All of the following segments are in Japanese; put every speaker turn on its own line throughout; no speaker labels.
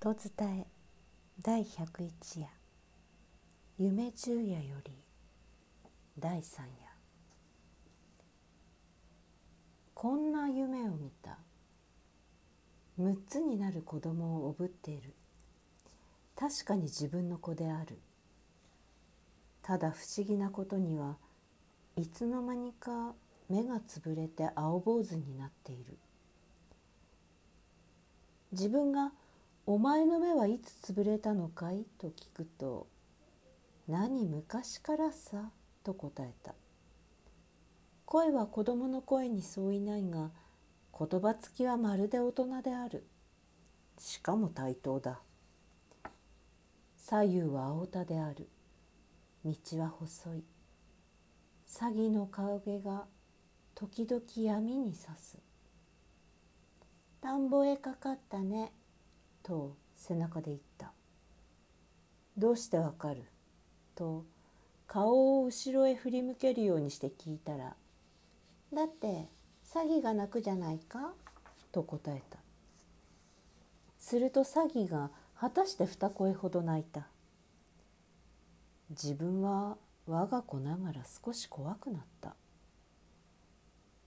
音伝え。第101夜。夢十夜より。第三夜。こんな夢を見た。6つになる子供をおぶっている。確かに自分の子である。ただ不思議なことにはいつの間にか目がつぶれて青坊主になっている。自分が「お前の目はいつ潰れたのかい?」と聞くと「何昔からさ」と答えた声は子供の声に相違ないが言葉つきはまるで大人である。しかも対等だ。左右は青田である。道は細い。詐欺の影が時々闇にさす田んぼへかかったね。と背中で言った「どうしてわかる?」と顔を後ろへ振り向けるようにして聞いたら「だって詐欺が泣くじゃないか?」と答えた。すると詐欺が果たして二声ほど泣いた。自分は我が子ながら少し怖くなった。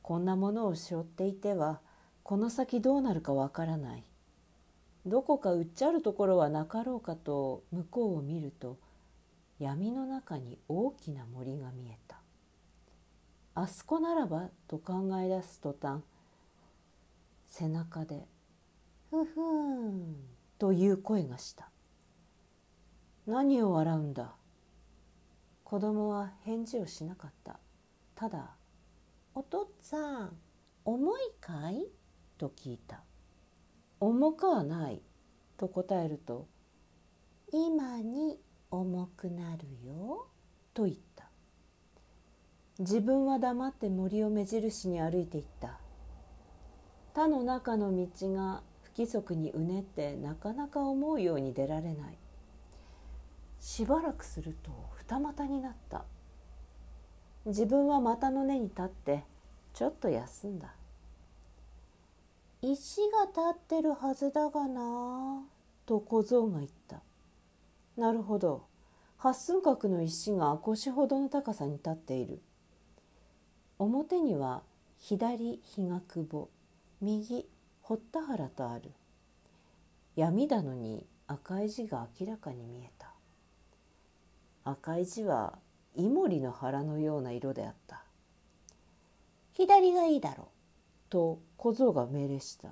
こんなものを背負っていてはこの先どうなるかわからない。どこかうっちゃるところはなかろうかと向こうを見ると闇の中に大きな森が見えた。あそこならばと考え出す途端背中で「ふふん」という声がした。何を笑うんだ？子供は返事をしなかった。ただ「お父っつぁん重いかい?」と聞いた。重くはないと答えると今に重くなるよ。と言った。自分は黙って森を目印に歩いていった。他の中の道が不規則にうねってなかなか思うように出られない。しばらくすると二股になった。自分は股の根に立ってちょっと休んだ石が立ってるはずだがな」と小僧が言った「なるほど。八寸角の石が腰ほどの高さに立っている」表には左日が久保右堀田原とある。闇だのに赤い字が明らかに見えた。赤い字はイモリの腹のような色であった。左がいいだろう。と小僧が命令した。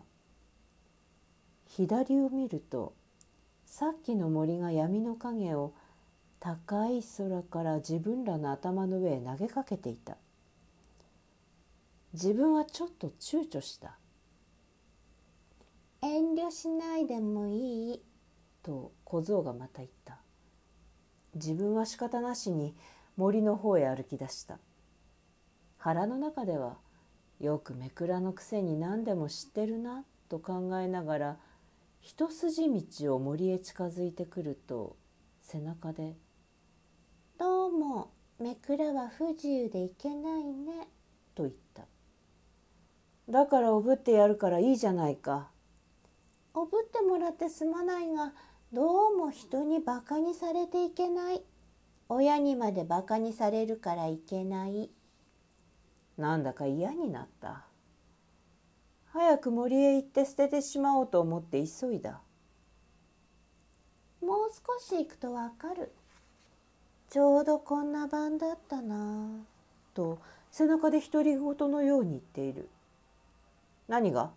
左を見るとさっきの森が闇の影を高い空から自分らの頭の上へ投げかけていた。自分はちょっと躊躇した「遠慮しないでもいい」と小僧がまた言った。自分は仕方なしに森の方へ歩き出した。腹の中ではよくめくらのくせに何でも知ってるなと考えながら一筋道を森へ近づいてくると背中で「どうもめくらは不自由でいけないね」と言った「だからおぶってやるからいいじゃないか」「おぶってもらってすまないがどうも人にバカにされていけない」「親にまでバカにされるからいけない」なんだか嫌になった。早く森へ行って捨ててしまおうと思って急いだ。もう少し行くとわかる。ちょうどこんな晩だったな。と背中で独り言のように言っている。何が？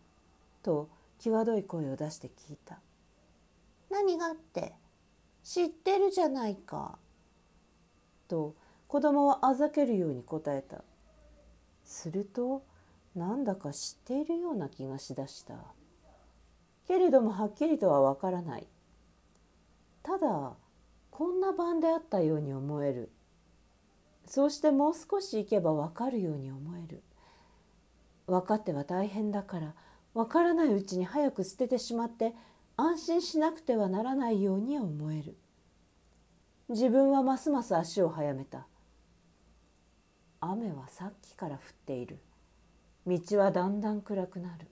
と際どい声を出して聞いた。何がって知ってるじゃないか。と子供はあざけるように答えたするとなんだか知っているような気がしだした。けれどもはっきりとはわからない。ただこんな晩であったように思える。そうしてもう少し行けばわかるように思える。分かっては大変だからわからないうちに早く捨ててしまって安心しなくてはならないように思える。自分はますます足を速めた。雨はさっきから降っている。道はだんだん暗くなる。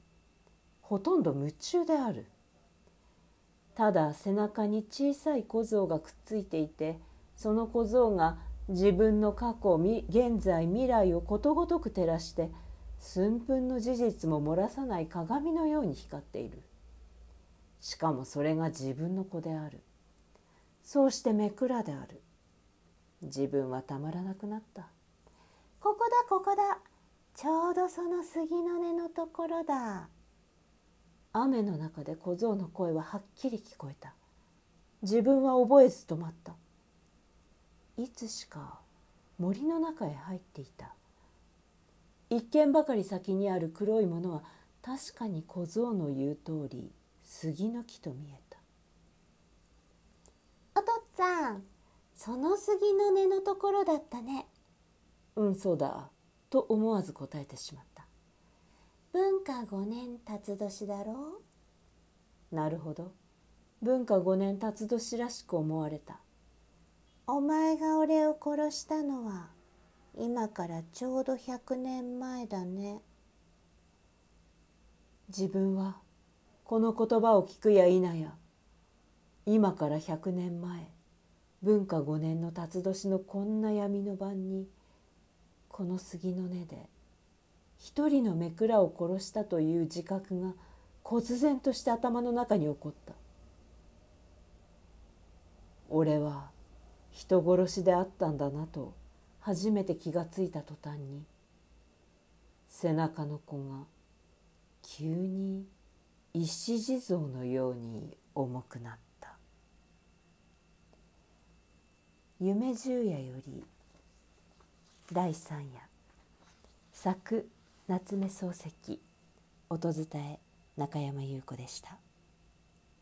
ほとんど夢中である。ただ背中に小さい小僧がくっついていてその小僧が自分の過去現在未来をことごとく照らして寸分の事実も漏らさない鏡のように光っている。しかもそれが自分の子である。そうして目くらである。自分はたまらなくなった。
だここだ。ちょうどその杉の根のところだ。
雨の中で小僧の声ははっきり聞こえた。自分は覚えず止まった。いつしか森の中へ入っていた。一軒ばかり先にある黒いものは確かに小僧の言う通り杉の木と見えた。
お父っつぁんその杉の根のところだったね。
うんそうだ。と思わず答えてしまった。
文化5年辰年だろ
う？なるほど。文化5年辰年らしく思われた。
お前が俺を殺したのは今からちょうど100年前だね。
自分はこの言葉を聞くや否や今から100年前文化5年の辰年のこんな闇の晩にこの杉の根で一人のめくらを殺したという自覚が忽然として頭の中に起こった。俺は人殺しであったんだなと初めて気がついた途端に背中の子が急に石地蔵のように重くなった。夢十夜より第三夜作夏目漱石音伝え中山優子でした。